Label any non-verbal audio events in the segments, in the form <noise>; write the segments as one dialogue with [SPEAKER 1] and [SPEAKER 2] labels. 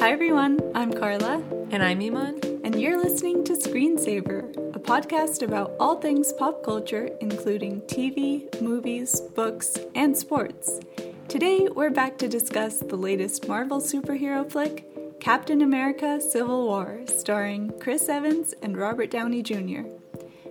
[SPEAKER 1] Hi everyone, I'm Carla.
[SPEAKER 2] And I'm Iman.
[SPEAKER 1] And you're listening to Screen Savor, a podcast about all things pop culture, including TV, movies, books, and sports. Today, we're back to discuss the latest Marvel superhero flick, Captain America Civil War, starring Chris Evans and Robert Downey Jr.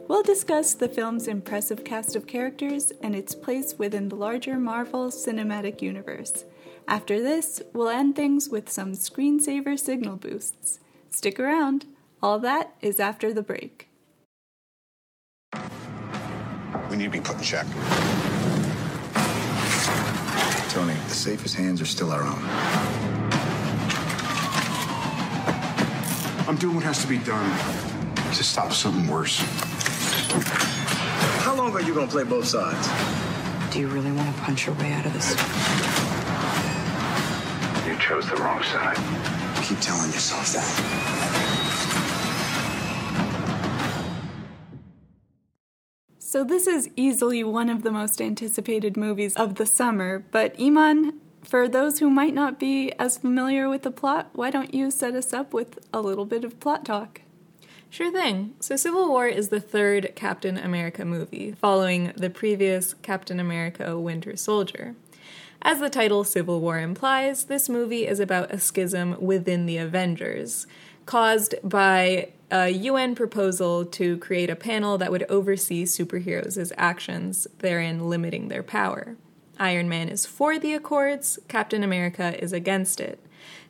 [SPEAKER 1] We'll discuss the film's impressive cast of characters and its place within the larger Marvel Cinematic Universe. After this, we'll end things with some screen savor signal boosts. Stick around, all that is after the break.
[SPEAKER 3] We need to be put in check.
[SPEAKER 4] Tony, the safest hands are still our own.
[SPEAKER 3] I'm doing what has to be done to stop something worse.
[SPEAKER 4] How long are you gonna play both sides?
[SPEAKER 5] Do you really want to punch your way out of this?
[SPEAKER 3] You chose the wrong side.
[SPEAKER 4] Keep telling yourself that.
[SPEAKER 1] So, this is easily one of the most anticipated movies of the summer, but Iman, for those who might not be as familiar with the plot, why don't you set us up with a little bit of plot talk?
[SPEAKER 2] Sure thing. So, Civil War is the third Captain America movie, following the previous Captain America Winter Soldier. As the title Civil War implies, this movie is about a schism within the Avengers, caused by a UN proposal to create a panel that would oversee superheroes' actions, therein limiting their power. Iron Man is for the Accords, Captain America is against it.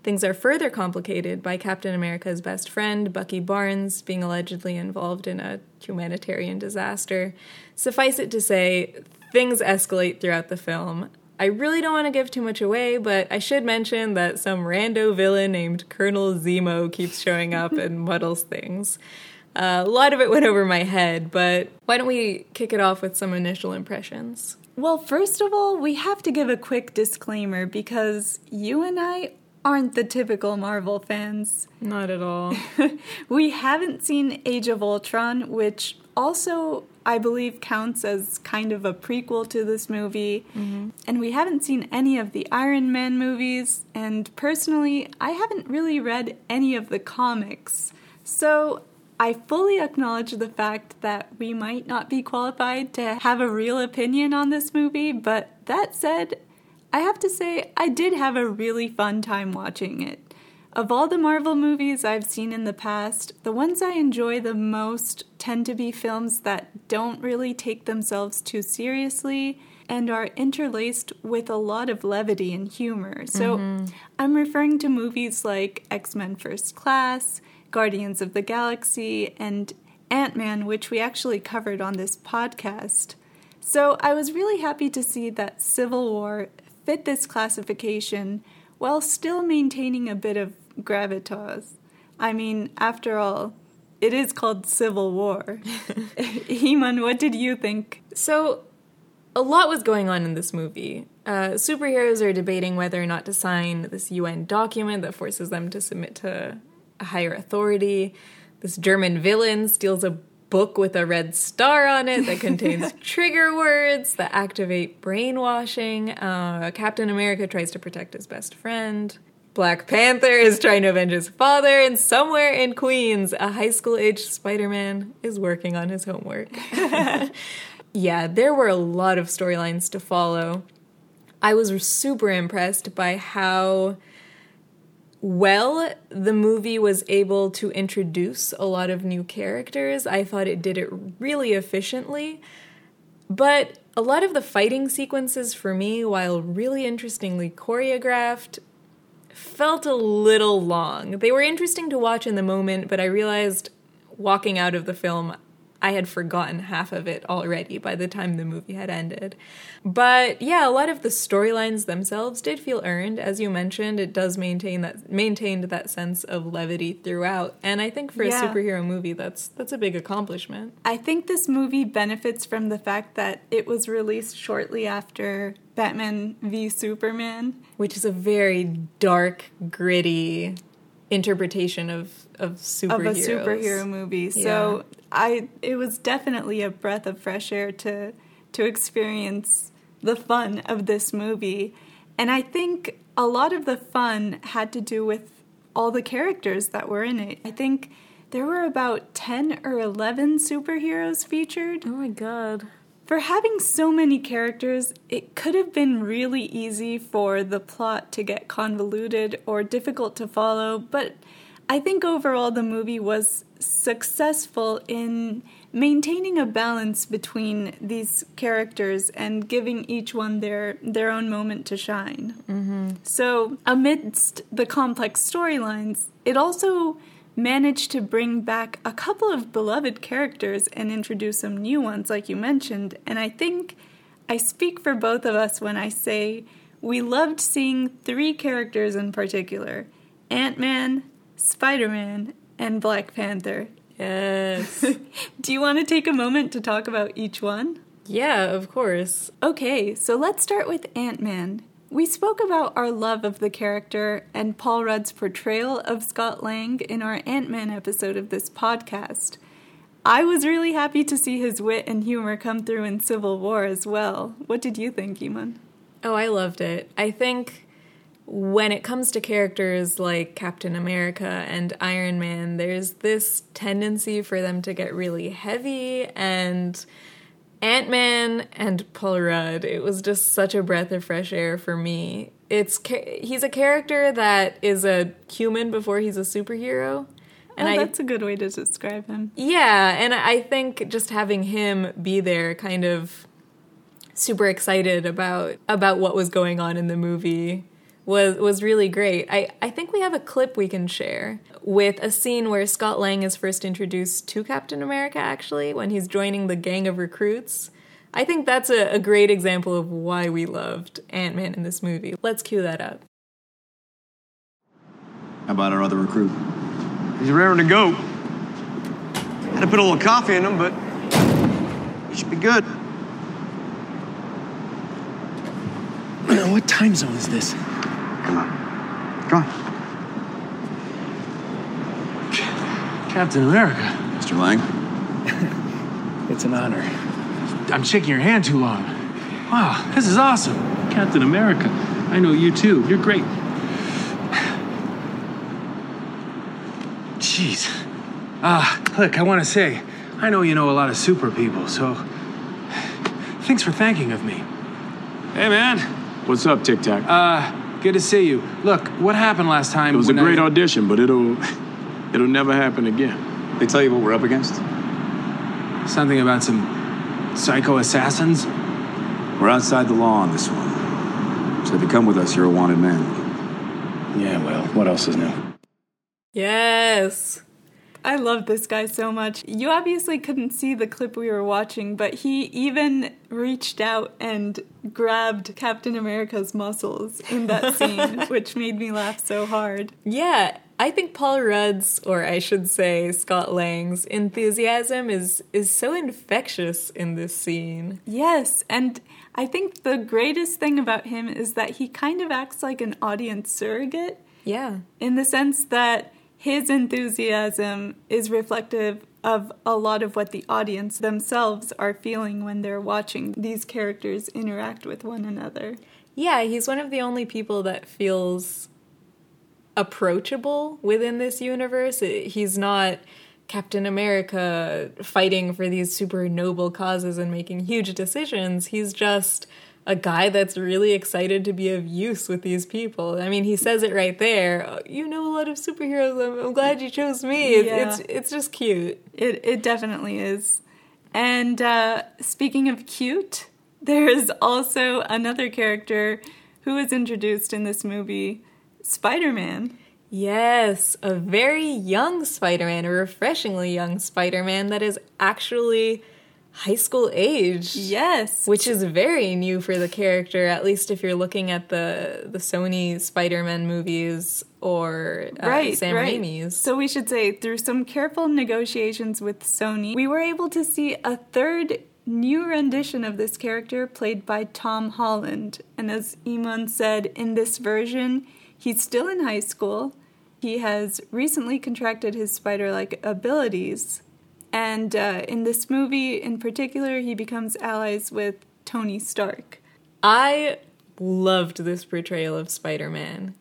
[SPEAKER 2] Things are further complicated by Captain America's best friend, Bucky Barnes, being allegedly involved in a humanitarian disaster. Suffice it to say, things escalate throughout the film. I really don't want to give too much away, but I should mention that some rando villain named Colonel Zemo keeps showing up and <laughs> muddles things. Uh, a lot of it went over my head, but why don't we kick it off with some initial impressions?
[SPEAKER 1] Well, first of all, we have to give a quick disclaimer because you and I aren't the typical Marvel fans.
[SPEAKER 2] Not at all. <laughs>
[SPEAKER 1] we haven't seen Age of Ultron, which also I believe counts as kind of a prequel to this movie. Mm-hmm. And we haven't seen any of the Iron Man movies. And personally, I haven't really read any of the comics. So I fully acknowledge the fact that we might not be qualified to have a real opinion on this movie. But that said, I have to say, I did have a really fun time watching it. Of all the Marvel movies I've seen in the past, the ones I enjoy the most tend to be films that don't really take themselves too seriously and are interlaced with a lot of levity and humor. So mm-hmm. I'm referring to movies like X Men First Class, Guardians of the Galaxy, and Ant Man, which we actually covered on this podcast. So I was really happy to see that Civil War fit this classification while still maintaining a bit of gravitas. I mean, after all, it is called Civil War. <laughs> <laughs> Iman, what did you think?
[SPEAKER 2] So, a lot was going on in this movie. Uh, superheroes are debating whether or not to sign this UN document that forces them to submit to a higher authority. This German villain steals a book with a red star on it that contains <laughs> trigger words that activate brainwashing. Uh, Captain America tries to protect his best friend. Black Panther is trying to avenge his father, and somewhere in Queens, a high school aged Spider Man is working on his homework. <laughs> yeah, there were a lot of storylines to follow. I was super impressed by how well the movie was able to introduce a lot of new characters. I thought it did it really efficiently. But a lot of the fighting sequences for me, while really interestingly choreographed, felt a little long. They were interesting to watch in the moment, but I realized walking out of the film, I had forgotten half of it already by the time the movie had ended. But yeah, a lot of the storylines themselves did feel earned. As you mentioned, it does maintain that maintained that sense of levity throughout. And I think for yeah. a superhero movie that's that's a big accomplishment.
[SPEAKER 1] I think this movie benefits from the fact that it was released shortly after Batman v Superman,
[SPEAKER 2] which is a very dark, gritty interpretation of of superheroes.
[SPEAKER 1] Of a superhero movie. Yeah. So I it was definitely a breath of fresh air to to experience the fun of this movie. And I think a lot of the fun had to do with all the characters that were in it. I think there were about 10 or 11 superheroes featured.
[SPEAKER 2] Oh my god.
[SPEAKER 1] For having so many characters, it could have been really easy for the plot to get convoluted or difficult to follow, but I think overall the movie was successful in maintaining a balance between these characters and giving each one their their own moment to shine. Mm-hmm. So, amidst the complex storylines, it also managed to bring back a couple of beloved characters and introduce some new ones, like you mentioned. And I think I speak for both of us when I say we loved seeing three characters in particular Ant Man, Spider Man, and Black Panther.
[SPEAKER 2] Yes. <laughs>
[SPEAKER 1] Do you want to take a moment to talk about each one?
[SPEAKER 2] yeah, of course.
[SPEAKER 1] Okay, so let's start with Ant Man. We spoke about our love of the character and Paul Rudd's portrayal of Scott Lang in our Ant Man episode of this podcast. I was really happy to see his wit and humor come through in Civil War as well. What did you think, Iman?
[SPEAKER 2] Oh, I loved it. I think when it comes to characters like Captain America and Iron Man, there's this tendency for them to get really heavy and Ant Man and Paul Rudd, it was just such a breath of fresh air for me. It's he's a character that is a human before he's a superhero,
[SPEAKER 1] And
[SPEAKER 2] oh, I
[SPEAKER 1] Oh, that's a good way to describe him.
[SPEAKER 2] yeah, and I think just having him be there kind of super excited about about what was going on in the movie was was really great. I, I think we have a clip we can share with a scene where Scott Lang is first introduced to Captain America actually when he's joining the gang of recruits. I think that's a, a great example of why we loved Ant Man in this movie. Let's cue that up.
[SPEAKER 4] How about our other recruit?
[SPEAKER 6] He's raring to go. Had to put a little coffee in him, but he should be good. <clears throat>
[SPEAKER 7] What time zone is this?
[SPEAKER 4] Come on. Come on.
[SPEAKER 7] Captain America.
[SPEAKER 4] Mr. Lang? <laughs>
[SPEAKER 7] It's an honor. I'm shaking your hand too long. Wow, this is awesome.
[SPEAKER 8] Captain America. I know you too. You're great.
[SPEAKER 7] Jeez. Ah, look, I want to say, I know you know a lot of super people, so thanks for thanking of me. Hey, man.
[SPEAKER 8] What's up, Tic Tac?
[SPEAKER 7] Uh, good to see you. Look, what happened last time?
[SPEAKER 8] it was a great
[SPEAKER 7] I,
[SPEAKER 8] audition, but it'll it'll never happen again.
[SPEAKER 4] They tell you what we're up against?
[SPEAKER 7] Something about some psycho assassins?
[SPEAKER 4] We're outside the law on this one. So if you come with us, you're a wanted man.
[SPEAKER 7] Yeah, well, what else is new?
[SPEAKER 2] Yes.
[SPEAKER 1] I love this guy so much. You obviously couldn't see the clip we were watching, but he even reached out and grabbed Captain America's muscles in that <laughs> scene, which made me laugh so hard.
[SPEAKER 2] Yeah, I think Paul Rudd's, or I should say Scott Lang's enthusiasm is is so infectious in this scene.
[SPEAKER 1] Yes, and I think the greatest thing about him is that he kind of acts like an audience surrogate
[SPEAKER 2] Yeah.
[SPEAKER 1] in the sense that his enthusiasm is reflective of a lot of what the audience themselves are feeling when they're watching these characters interact with one another.
[SPEAKER 2] Yeah, he's one of the only people that feels approachable within this universe. He's not Captain America fighting for these super noble causes and making huge decisions. He's just a guy that's really excited to be of use with these people. I mean, he says it right there. "Oh, You know a lot of superheroes. I'm, I'm glad you chose me. It's,
[SPEAKER 1] Yeah.
[SPEAKER 2] it's it's just cute.
[SPEAKER 1] It it definitely is. And uh, speaking of cute, there is also another character who is introduced in this movie, Spider-Man.
[SPEAKER 2] Yes, a very young Spider Man, a refreshingly young Spider Man that is actually high school age.
[SPEAKER 1] Yes,
[SPEAKER 2] Which is very new for the character, at least if you're looking at the the Sony Spider-Man movies or uh,
[SPEAKER 1] right,
[SPEAKER 2] Sam
[SPEAKER 1] right.
[SPEAKER 2] Raimi's.
[SPEAKER 1] So we should say through some careful negotiations with Sony, we were able to see a third new rendition of this character played by Tom Holland. And as Iman said, in this version, he's still in high school. He has recently contracted his spider-like abilities. And uh, in this movie in particular, he becomes allies with Tony Stark.
[SPEAKER 2] I loved this portrayal of Spider-Man.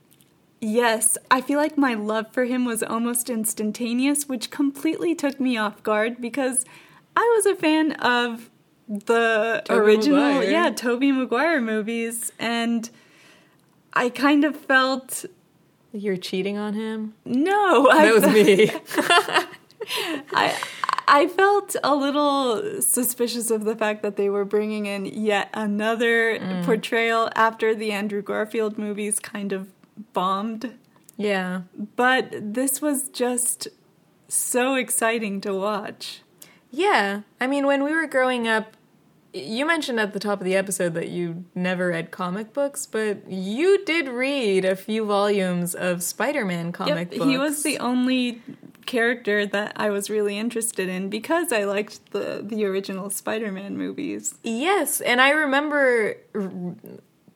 [SPEAKER 1] Yes, I feel like my love for him was almost instantaneous, which completely took me off guard because I was a fan of the
[SPEAKER 2] Tobey
[SPEAKER 1] original,
[SPEAKER 2] Maguire.
[SPEAKER 1] yeah, Tobey Maguire movies, and I kind of felt
[SPEAKER 2] You're cheating on him?
[SPEAKER 1] no, I
[SPEAKER 2] That was me. <laughs>
[SPEAKER 1] I I felt a little suspicious of the fact that they were bringing in yet another
[SPEAKER 2] Mm.
[SPEAKER 1] portrayal after the Andrew Garfield movies kind of bombed.
[SPEAKER 2] yeah.
[SPEAKER 1] But this was just so exciting to watch.
[SPEAKER 2] Yeah. I mean, when we were growing up, you mentioned at the top of the episode that you never read comic books, but you did read a few volumes of Spider Man comic
[SPEAKER 1] Yep,
[SPEAKER 2] books.
[SPEAKER 1] he was the only character that I was really interested in because I liked the the original Spider-Man movies.
[SPEAKER 2] Yes, and I remember r-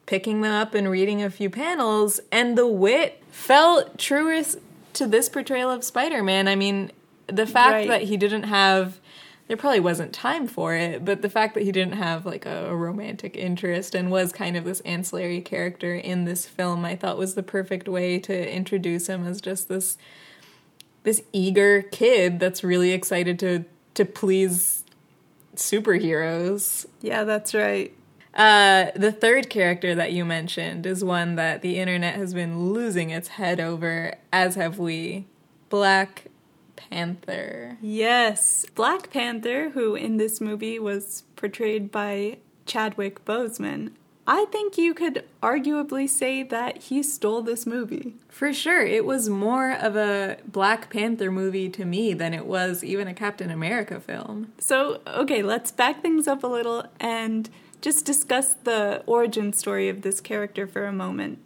[SPEAKER 2] picking them up and reading a few panels, and the wit felt truest to this portrayal of Spider Man. I mean, the fact
[SPEAKER 1] Right.
[SPEAKER 2] that he didn't have. There probably wasn't time for it, but the fact that he didn't have like a, a romantic interest and was kind of this ancillary character in this film, I thought was the perfect way to introduce him as just this this eager kid that's really excited to to please superheroes.
[SPEAKER 1] Yeah, that's right.
[SPEAKER 2] Uh, the third character that you mentioned is one that the internet has been losing its head over, as have we. Black Panther.
[SPEAKER 1] Yes, Black Panther, who in this movie was portrayed by Chadwick Boseman. I think you could arguably say that he stole this movie.
[SPEAKER 2] For sure, it was more of a Black Panther movie to me than it was even a Captain America film.
[SPEAKER 1] So, okay, let's back things up a little and just discuss the origin story of this character for a moment.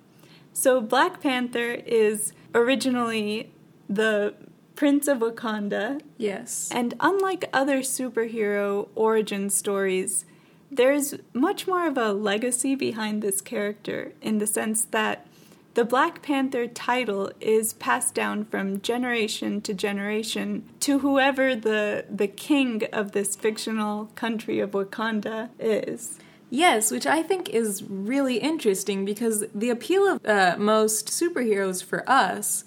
[SPEAKER 1] So, Black Panther is originally the Prince of Wakanda,
[SPEAKER 2] Yes.
[SPEAKER 1] and unlike other superhero origin stories, there's much more of a legacy behind this character in the sense that the Black Panther title is passed down from generation to generation to whoever the the king of this fictional country of Wakanda is.
[SPEAKER 2] Yes, which I think is really interesting because the appeal of uh, most superheroes for us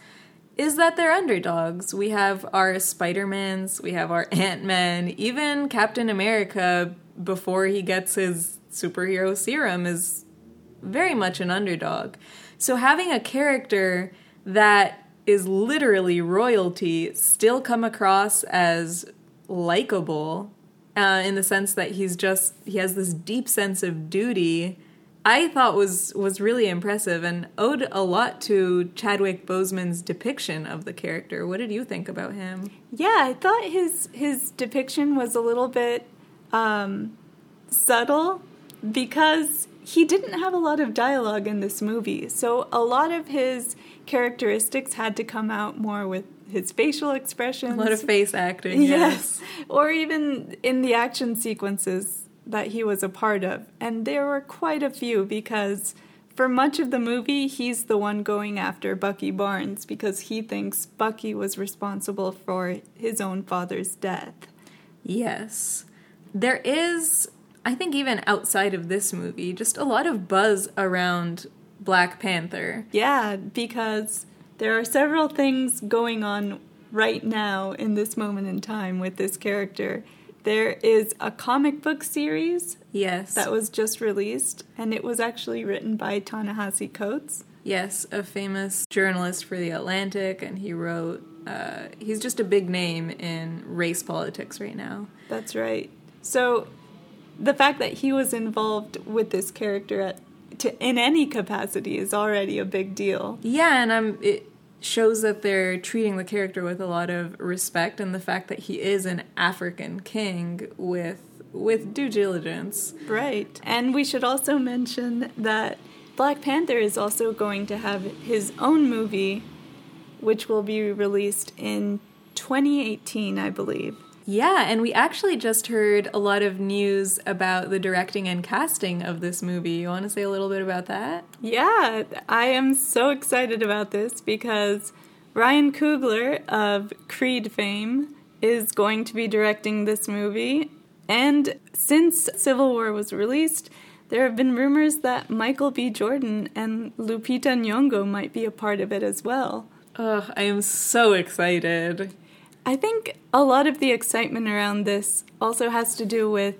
[SPEAKER 2] is that they're underdogs. We have our Spider-Mans, we have our Ant-Man, even Captain America before he gets his superhero serum is very much an underdog. So having a character that is literally royalty still come across as likable uh, in the sense that he's just he has this deep sense of duty I thought was was really impressive and owed a lot to Chadwick Boseman's depiction of the character. What did you think about him?
[SPEAKER 1] Yeah, I thought his his depiction was a little bit um, subtle because he didn't have a lot of dialogue in this movie. So a lot of his characteristics had to come out more with his facial expressions.
[SPEAKER 2] A lot of face acting. <laughs>
[SPEAKER 1] Yes. Or even in the action sequences that he was a part of. And there were quite a few because for much of the movie, he's the one going after Bucky Barnes because he thinks Bucky was responsible for his own father's death.
[SPEAKER 2] Yes. There is, I think, even outside of this movie, just a lot of buzz around Black Panther.
[SPEAKER 1] Yeah, because there are several things going on right now in this moment in time with this character. There is a comic book series
[SPEAKER 2] Yes.
[SPEAKER 1] that was just released, and it was actually written by Ta-Nehisi Coates.
[SPEAKER 2] Yes, a famous journalist for The Atlantic, and he wrote, uh, he's just a big name in race politics right now.
[SPEAKER 1] That's right. So the fact that he was involved with this character at, to, in any capacity is already a big deal.
[SPEAKER 2] Yeah, and I'm, it shows that they're treating the character with a lot of respect, and the fact that he is an African king with with due diligence.
[SPEAKER 1] Right. And we should also mention that Black Panther is also going to have his own movie, which will be released in 2018, I believe.
[SPEAKER 2] Yeah, and we actually just heard a lot of news about the directing and casting of this movie. You want to say a little bit about that?
[SPEAKER 1] Yeah, I am so excited about this because Ryan Coogler of Creed fame is going to be directing this movie. And since Civil War was released, there have been rumors that Michael B. Jordan and Lupita Nyong'o might be a part of it as well.
[SPEAKER 2] Ugh, I am so excited.
[SPEAKER 1] I think a lot of the excitement around this also has to do with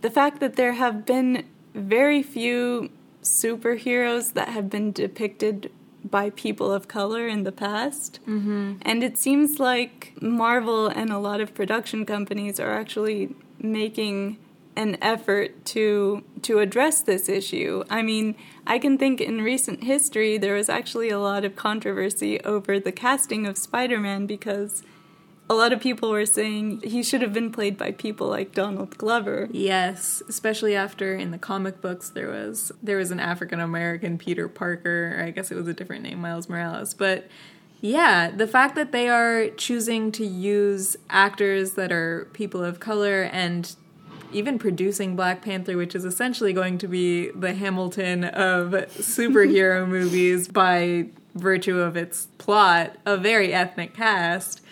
[SPEAKER 1] the fact that there have been very few superheroes that have been depicted by people of color in the past. Mm-hmm. And it seems like Marvel and a lot of production companies are actually making an effort to to address this issue. I mean, I can think in recent history there was actually a lot of controversy over the casting of Spider-Man because a lot of people were saying he should have been played by people like Donald Glover.
[SPEAKER 2] Yes, especially after in the comic books there was there was an African American Peter Parker, or I guess it was a different name, Miles Morales, but yeah, the fact that they are choosing to use actors that are people of color and even producing Black Panther, which is essentially going to be the Hamilton of superhero <laughs> movies by virtue of its plot, a very ethnic cast,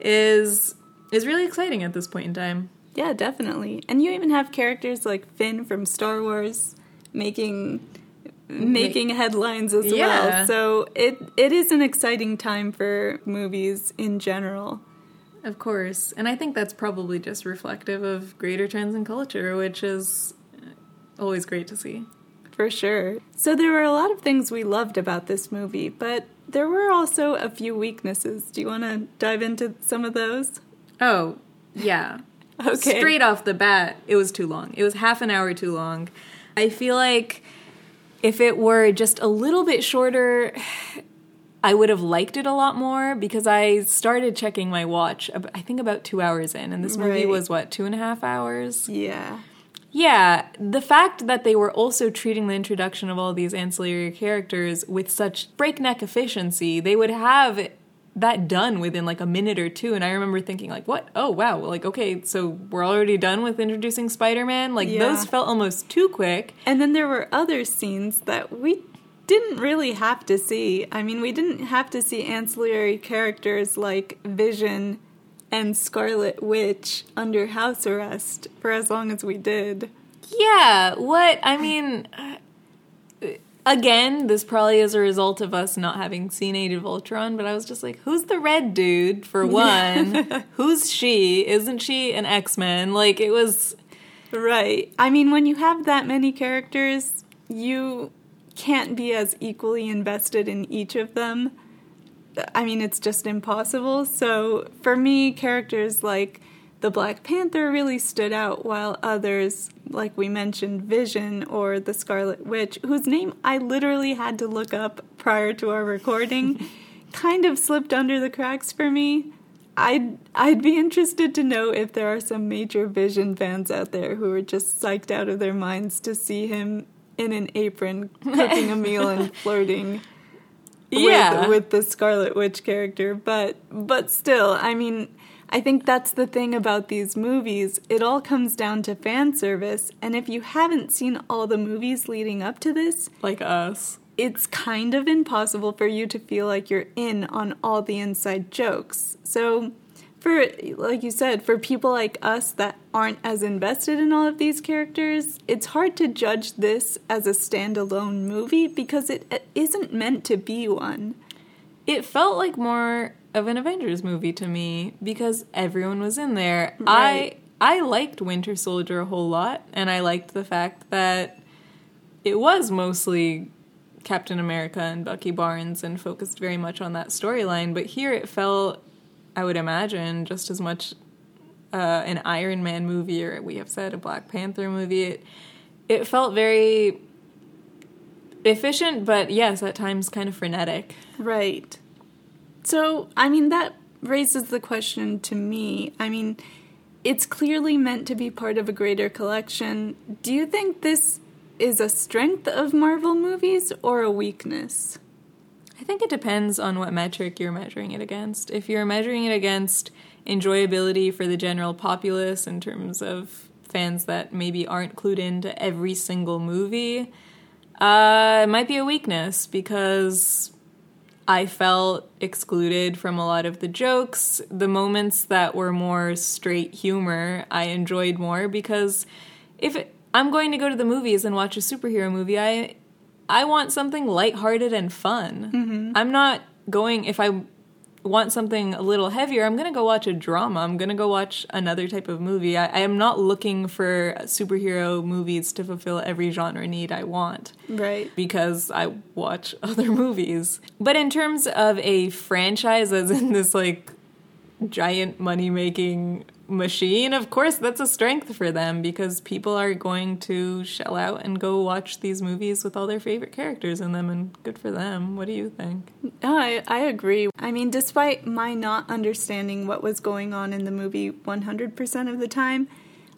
[SPEAKER 2] is is really exciting at this point in time.
[SPEAKER 1] Yeah, definitely. And you even have characters like Finn from Star Wars making making headlines as
[SPEAKER 2] Yeah.
[SPEAKER 1] well. So it it is an exciting time for movies in general.
[SPEAKER 2] Of course. And I think that's probably just reflective of greater trends in culture, which is always great to see.
[SPEAKER 1] For sure. So there were a lot of things we loved about this movie, but there were also a few weaknesses. Do you want to dive into some of those?
[SPEAKER 2] Oh, yeah. <laughs>
[SPEAKER 1] Okay.
[SPEAKER 2] Straight off the bat, it was too long. It was half an hour too long. I feel like if it were just a little bit shorter, <sighs> I would have liked it a lot more because I started checking my watch, I think about two hours in, and this movie
[SPEAKER 1] Right.
[SPEAKER 2] was what, two and a half hours?
[SPEAKER 1] Yeah.
[SPEAKER 2] Yeah, the fact that they were also treating the introduction of all these ancillary characters with such breakneck efficiency, they would have that done within like a minute or two. And I remember thinking, like, what? Oh, wow. Like, okay, so we're already done with introducing Spider Man? Like,
[SPEAKER 1] Yeah.
[SPEAKER 2] those felt almost too quick.
[SPEAKER 1] And then there were other scenes that we didn't really have to see. I mean, we didn't have to see ancillary characters like Vision and Scarlet Witch under house arrest for as long as we did.
[SPEAKER 2] Yeah, what? I mean, uh, again, this probably is a result of us not having seen Age of Ultron, but I was just like, who's the red dude, for <laughs> one? who's she? Isn't she an X Men? Like, it was.
[SPEAKER 1] Right. I mean, when you have that many characters, you can't be as equally invested in each of them. I mean, it's just impossible. So, for me, characters like the Black Panther really stood out, while others, like we mentioned, Vision or the Scarlet Witch, whose name I literally had to look up prior to our recording, <laughs> kind of slipped under the cracks for me. I'd I'd be interested to know if there are some major Vision fans out there who are just psyched out of their minds to see him in an apron cooking a meal and <laughs> flirting
[SPEAKER 2] Yeah.
[SPEAKER 1] with, with the Scarlet Witch character. But but still, I mean, I think that's the thing about these movies. It all comes down to fan service, and if you haven't seen all the movies leading up to this,
[SPEAKER 2] like us.
[SPEAKER 1] it's kind of impossible for you to feel like you're in on all the inside jokes. So, for like you said, for people like us that aren't as invested in all of these characters, it's hard to judge this as a standalone movie because it it isn't meant to be one.
[SPEAKER 2] It felt like more of an Avengers movie to me because everyone was in there. I I liked Winter Soldier a whole lot, and I liked the fact that it was mostly Captain America and Bucky Barnes and focused very much on that storyline. But here it felt, I would imagine, just as much uh, an Iron Man movie or we have said a Black Panther movie. It, it felt very efficient, but yes, at times kind of frenetic.
[SPEAKER 1] Right. So, I mean, that raises the question to me. I mean, it's clearly meant to be part of a greater collection. Do you think this is a strength of Marvel movies or a weakness?
[SPEAKER 2] I think it depends on what metric you're measuring it against. If you're measuring it against enjoyability for the general populace in terms of fans that maybe aren't clued into every single movie, uh, it might be a weakness because I felt excluded from a lot of the jokes. The moments that were more straight humor, I enjoyed more because if it, I'm going to go to the movies and watch a superhero movie, I I want something lighthearted and fun. Mm-hmm. I'm not going if I want something a little heavier, I'm going to go watch a drama. I'm going to go watch another type of movie. I, I am not looking for superhero movies to fulfill every genre need I want
[SPEAKER 1] Right.
[SPEAKER 2] because I watch <laughs> other movies. But in terms of a franchise, as in this like giant money making machine, of course, that's a strength for them because people are going to shell out and go watch these movies with all their favorite characters in them, and good for them. What do you think?
[SPEAKER 1] No, I, I agree. I mean, despite my not understanding what was going on in the movie 100% of the time,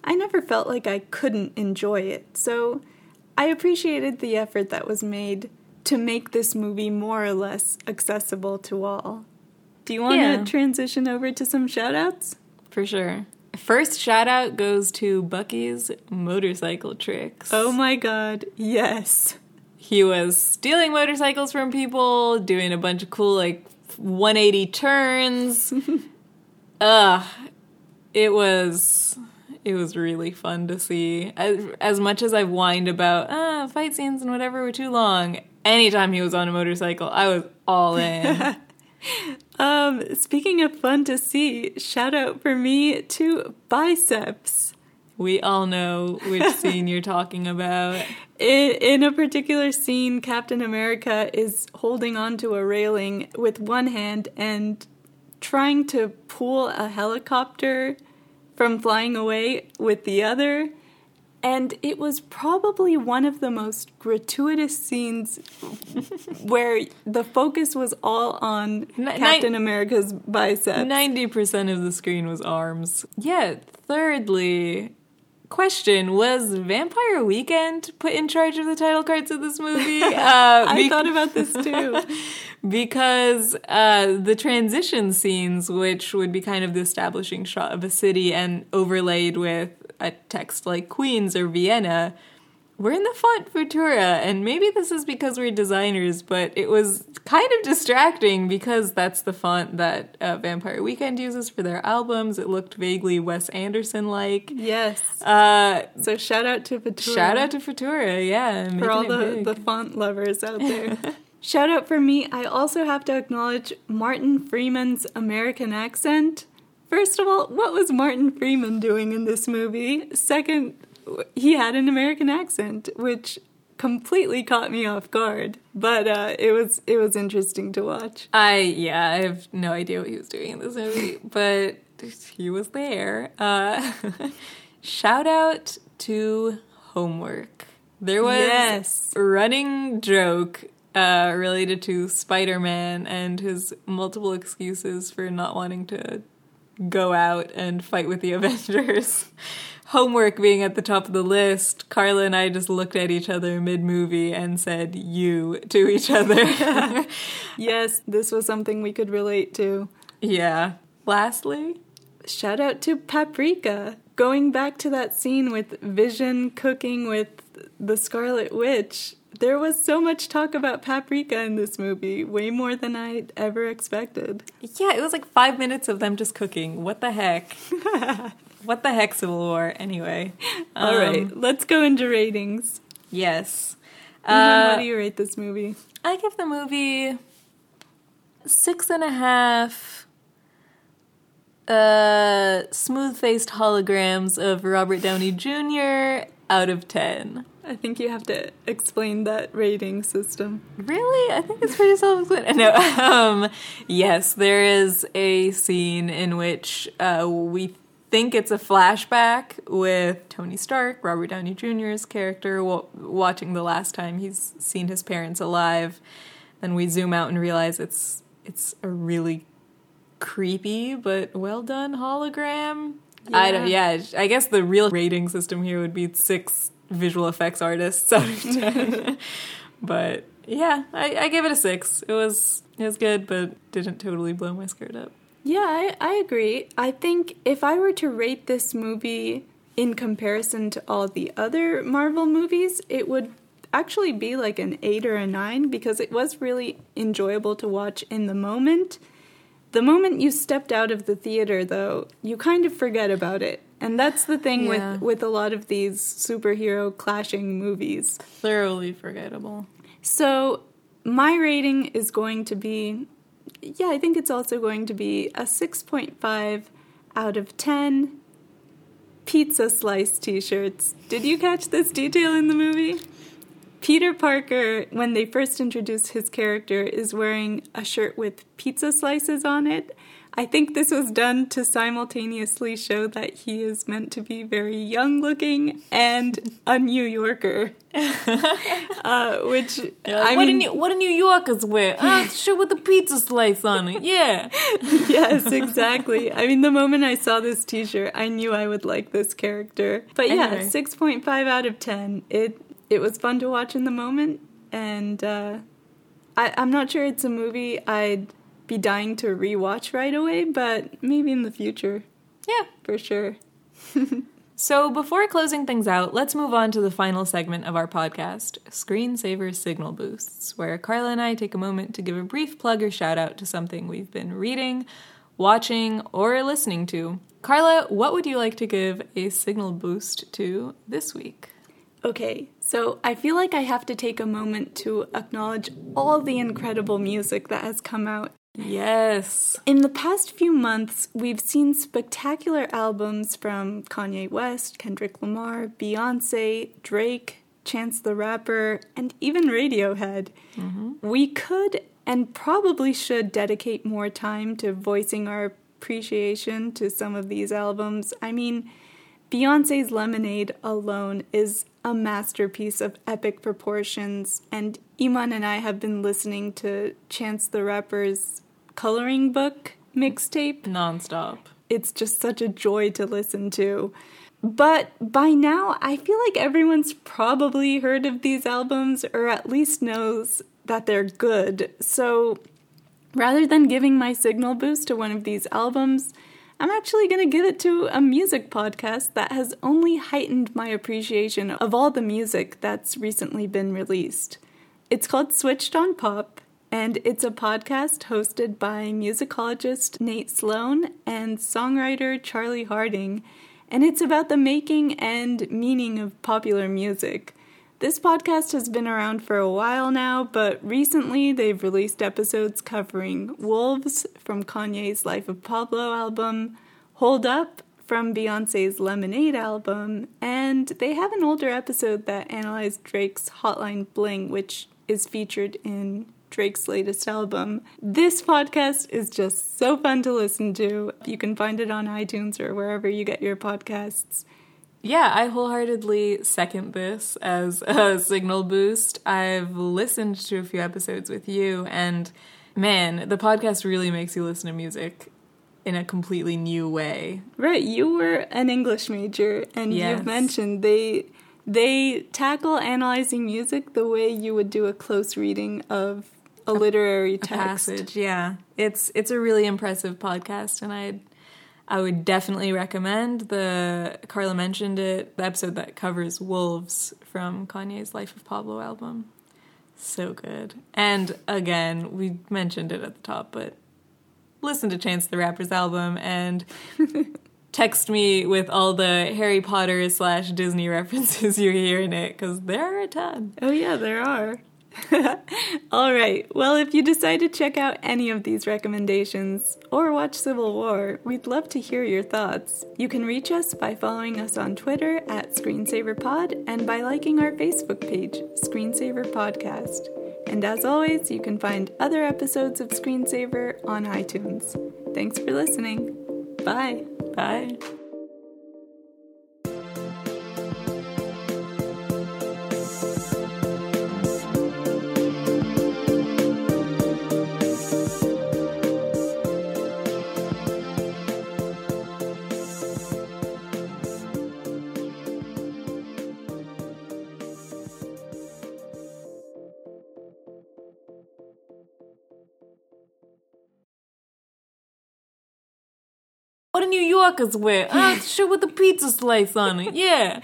[SPEAKER 1] I never felt like I couldn't enjoy it. So I appreciated the effort that was made to make this movie more or less accessible to all. Do you want to
[SPEAKER 2] Yeah.
[SPEAKER 1] transition over to some shoutouts?
[SPEAKER 2] For sure. First shout out goes to Bucky's motorcycle tricks.
[SPEAKER 1] Oh my god, yes.
[SPEAKER 2] he was stealing motorcycles from people, doing a bunch of cool like 180 turns. <laughs> Ugh, it was it was really fun to see. As, as much as I've whined about ah fight scenes and whatever were too long, anytime he was on a motorcycle, I was all in. <laughs>
[SPEAKER 1] Um, speaking of fun to see, shout out for me to Biceps.
[SPEAKER 2] we all know which <laughs> scene you're talking about.
[SPEAKER 1] In, in a particular scene, Captain America is holding onto a railing with one hand and trying to pull a helicopter from flying away with the other. And it was probably one of the most gratuitous scenes where the focus was all on
[SPEAKER 2] Ni-
[SPEAKER 1] Captain America's biceps.
[SPEAKER 2] Ninety percent of the screen was arms. Yeah. Thirdly, question: Was Vampire Weekend put in charge of the title cards of this movie? <laughs> Uh,
[SPEAKER 1] I
[SPEAKER 2] be-
[SPEAKER 1] thought about this too. <laughs>
[SPEAKER 2] because uh, the transition scenes, which would be kind of the establishing shot of a city and overlaid with a text like Queens or Vienna, we're in the font Futura. And maybe this is because we're designers, but it was kind of distracting because that's the font that uh, Vampire Weekend uses for their albums. It looked vaguely Wes Anderson like.
[SPEAKER 1] yes.
[SPEAKER 2] Uh,
[SPEAKER 1] So shout out to Futura.
[SPEAKER 2] shout out to Futura, yeah.
[SPEAKER 1] for all the, the font lovers out there. <laughs> Shout out for me. I also have to acknowledge Martin Freeman's American accent. First of all, what was Martin Freeman doing in this movie? Second, he had an American accent, which completely caught me off guard. But uh, it was it was interesting to watch.
[SPEAKER 2] I yeah, I have no idea what he was doing in this movie, <laughs> but he was there. Uh, <laughs> shout out to homework. There was
[SPEAKER 1] Yes.
[SPEAKER 2] a running joke uh, related to Spider-Man and his multiple excuses for not wanting to go out and fight with the <laughs> Avengers. Homework being at the top of the list, Carla and I just looked at each other mid movie and said you to each other. <laughs> <laughs>
[SPEAKER 1] Yes, this was something we could relate to.
[SPEAKER 2] Yeah. Lastly,
[SPEAKER 1] Shout out to Paprika. Going back to that scene with Vision cooking with the Scarlet Witch, there was so much talk about paprika in this movie, way more than I'd ever expected.
[SPEAKER 2] yeah, it was like five minutes of them just cooking. What the heck? <laughs> what the heck, Civil War? Anyway.
[SPEAKER 1] All
[SPEAKER 2] Um,
[SPEAKER 1] right, let's go into ratings.
[SPEAKER 2] Yes. Uh,
[SPEAKER 1] what do you rate this movie?
[SPEAKER 2] I give the movie six and a half uh, smooth faced holograms of Robert Downey Jr. out of 10.
[SPEAKER 1] I think you have to explain that rating system.
[SPEAKER 2] Really? I think it's pretty self-explanatory. No, <laughs> um, yes, there is a scene in which uh, we think it's a flashback with Tony Stark, Robert Downey Jr.'s character, wa watching the last time he's seen his parents alive. Then we zoom out and realize it's it's a really creepy but well done hologram. I don't. Yeah, I guess the real rating system here would be six visual effects artists out of ten. but yeah, I, I gave it a six. It was it was good, but didn't totally blow my skirt up.
[SPEAKER 1] Yeah, I, I agree. I think if I were to rate this movie in comparison to all the other Marvel movies, it would actually be like an 8 or a 9 because it was really enjoyable to watch in the moment. The moment you stepped out of the theater, though, you kind of forget about it. And that's the thing
[SPEAKER 2] Yeah.
[SPEAKER 1] with with a lot of these superhero clashing movies.
[SPEAKER 2] Thoroughly forgettable.
[SPEAKER 1] So, my rating is going to be yeah, I think it's also going to be a 6.5 out of 10 pizza slice t-shirts. Did you catch this detail in the movie? Peter Parker, when they first introduced his character, is wearing a shirt with pizza slices on it. I think this was done to simultaneously show that he is meant to be very young looking and a New Yorker. <laughs> uh, which, I
[SPEAKER 2] what,
[SPEAKER 1] mean,
[SPEAKER 2] do New, what do New Yorkers wear? Ah, shit with a pizza slice on it. Yeah. <laughs>
[SPEAKER 1] yes, exactly. I mean, the moment I saw this T-shirt, I knew I would like this character. But yeah,
[SPEAKER 2] Anyway.
[SPEAKER 1] six point five out of ten. It it was fun to watch in the moment, and uh, I, I'm not sure it's a movie I'd be dying to rewatch right away, but maybe in the future,
[SPEAKER 2] Yeah.
[SPEAKER 1] for sure. <laughs>
[SPEAKER 2] So, before closing things out, let's move on to the final segment of our podcast, Screen Savor Signal Boosts, where Carla and I take a moment to give a brief plug or shout out to something we've been reading, watching, or listening to. Carla, what would you like to give a signal boost to this week?
[SPEAKER 1] Okay, so I feel like I have to take a moment to acknowledge all the incredible music that has come out
[SPEAKER 2] Yes.
[SPEAKER 1] In the past few months, we've seen spectacular albums from Kanye West, Kendrick Lamar, Beyonce, Drake, Chance the Rapper, and even Radiohead. Mm-hmm. We could and probably should dedicate more time to voicing our appreciation to some of these albums. I mean, Beyonce's Lemonade alone is a masterpiece of epic proportions, and Iman and I have been listening to Chance the Rapper's coloring book mixtape.
[SPEAKER 2] Nonstop.
[SPEAKER 1] It's just such a joy to listen to. But by now, I feel like everyone's probably heard of these albums or at least knows that they're good. So rather than giving my signal boost to one of these albums, I'm actually going to give it to a music podcast that has only heightened my appreciation of all the music that's recently been released. It's called Switched on Pop, and it's a podcast hosted by musicologist Nate Sloan and songwriter Charlie Harding, and it's about the making and meaning of popular music. This podcast has been around for a while now, but recently they've released episodes covering Wolves from Kanye's Life of Pablo album, Hold Up from Beyonce's Lemonade album, and they have an older episode that analyzed Drake's Hotline Bling, which is featured in Drake's latest album. This podcast is just so fun to listen to. You can find it on iTunes or wherever you get your podcasts.
[SPEAKER 2] Yeah, I wholeheartedly second this as a <laughs> signal boost. I've listened to a few episodes with you, and man, the podcast really makes you listen to music in a completely new way.
[SPEAKER 1] Right, you were an English major, and
[SPEAKER 2] Yes.
[SPEAKER 1] you've mentioned they they tackle analyzing music the way you would do a close reading of a, literary
[SPEAKER 2] A
[SPEAKER 1] text.
[SPEAKER 2] passage, yeah. It's it's a really impressive podcast, and I I would definitely recommend the Carla mentioned it the episode that covers wolves from Kanye's Life of Pablo album. So good. And again, we mentioned it at the top, but listen to Chance the Rapper's album and <laughs> text me with all the Harry Potter slash Disney <laughs> references you hear in it because there are a ton.
[SPEAKER 1] Oh, yeah, there are. <laughs> All right. Well, if you decide to check out any of these recommendations or watch Civil War, we'd love to hear your thoughts. You can reach us by following us on Twitter at ScreenSavorPod and by liking our Facebook page, Screen Savor Podcast. And as always, you can find other episodes of Screen Savor on iTunes. Thanks for listening. Bye.
[SPEAKER 2] Bye. Yorkers wear? Ah, shit with the pizza slice on it. Yeah.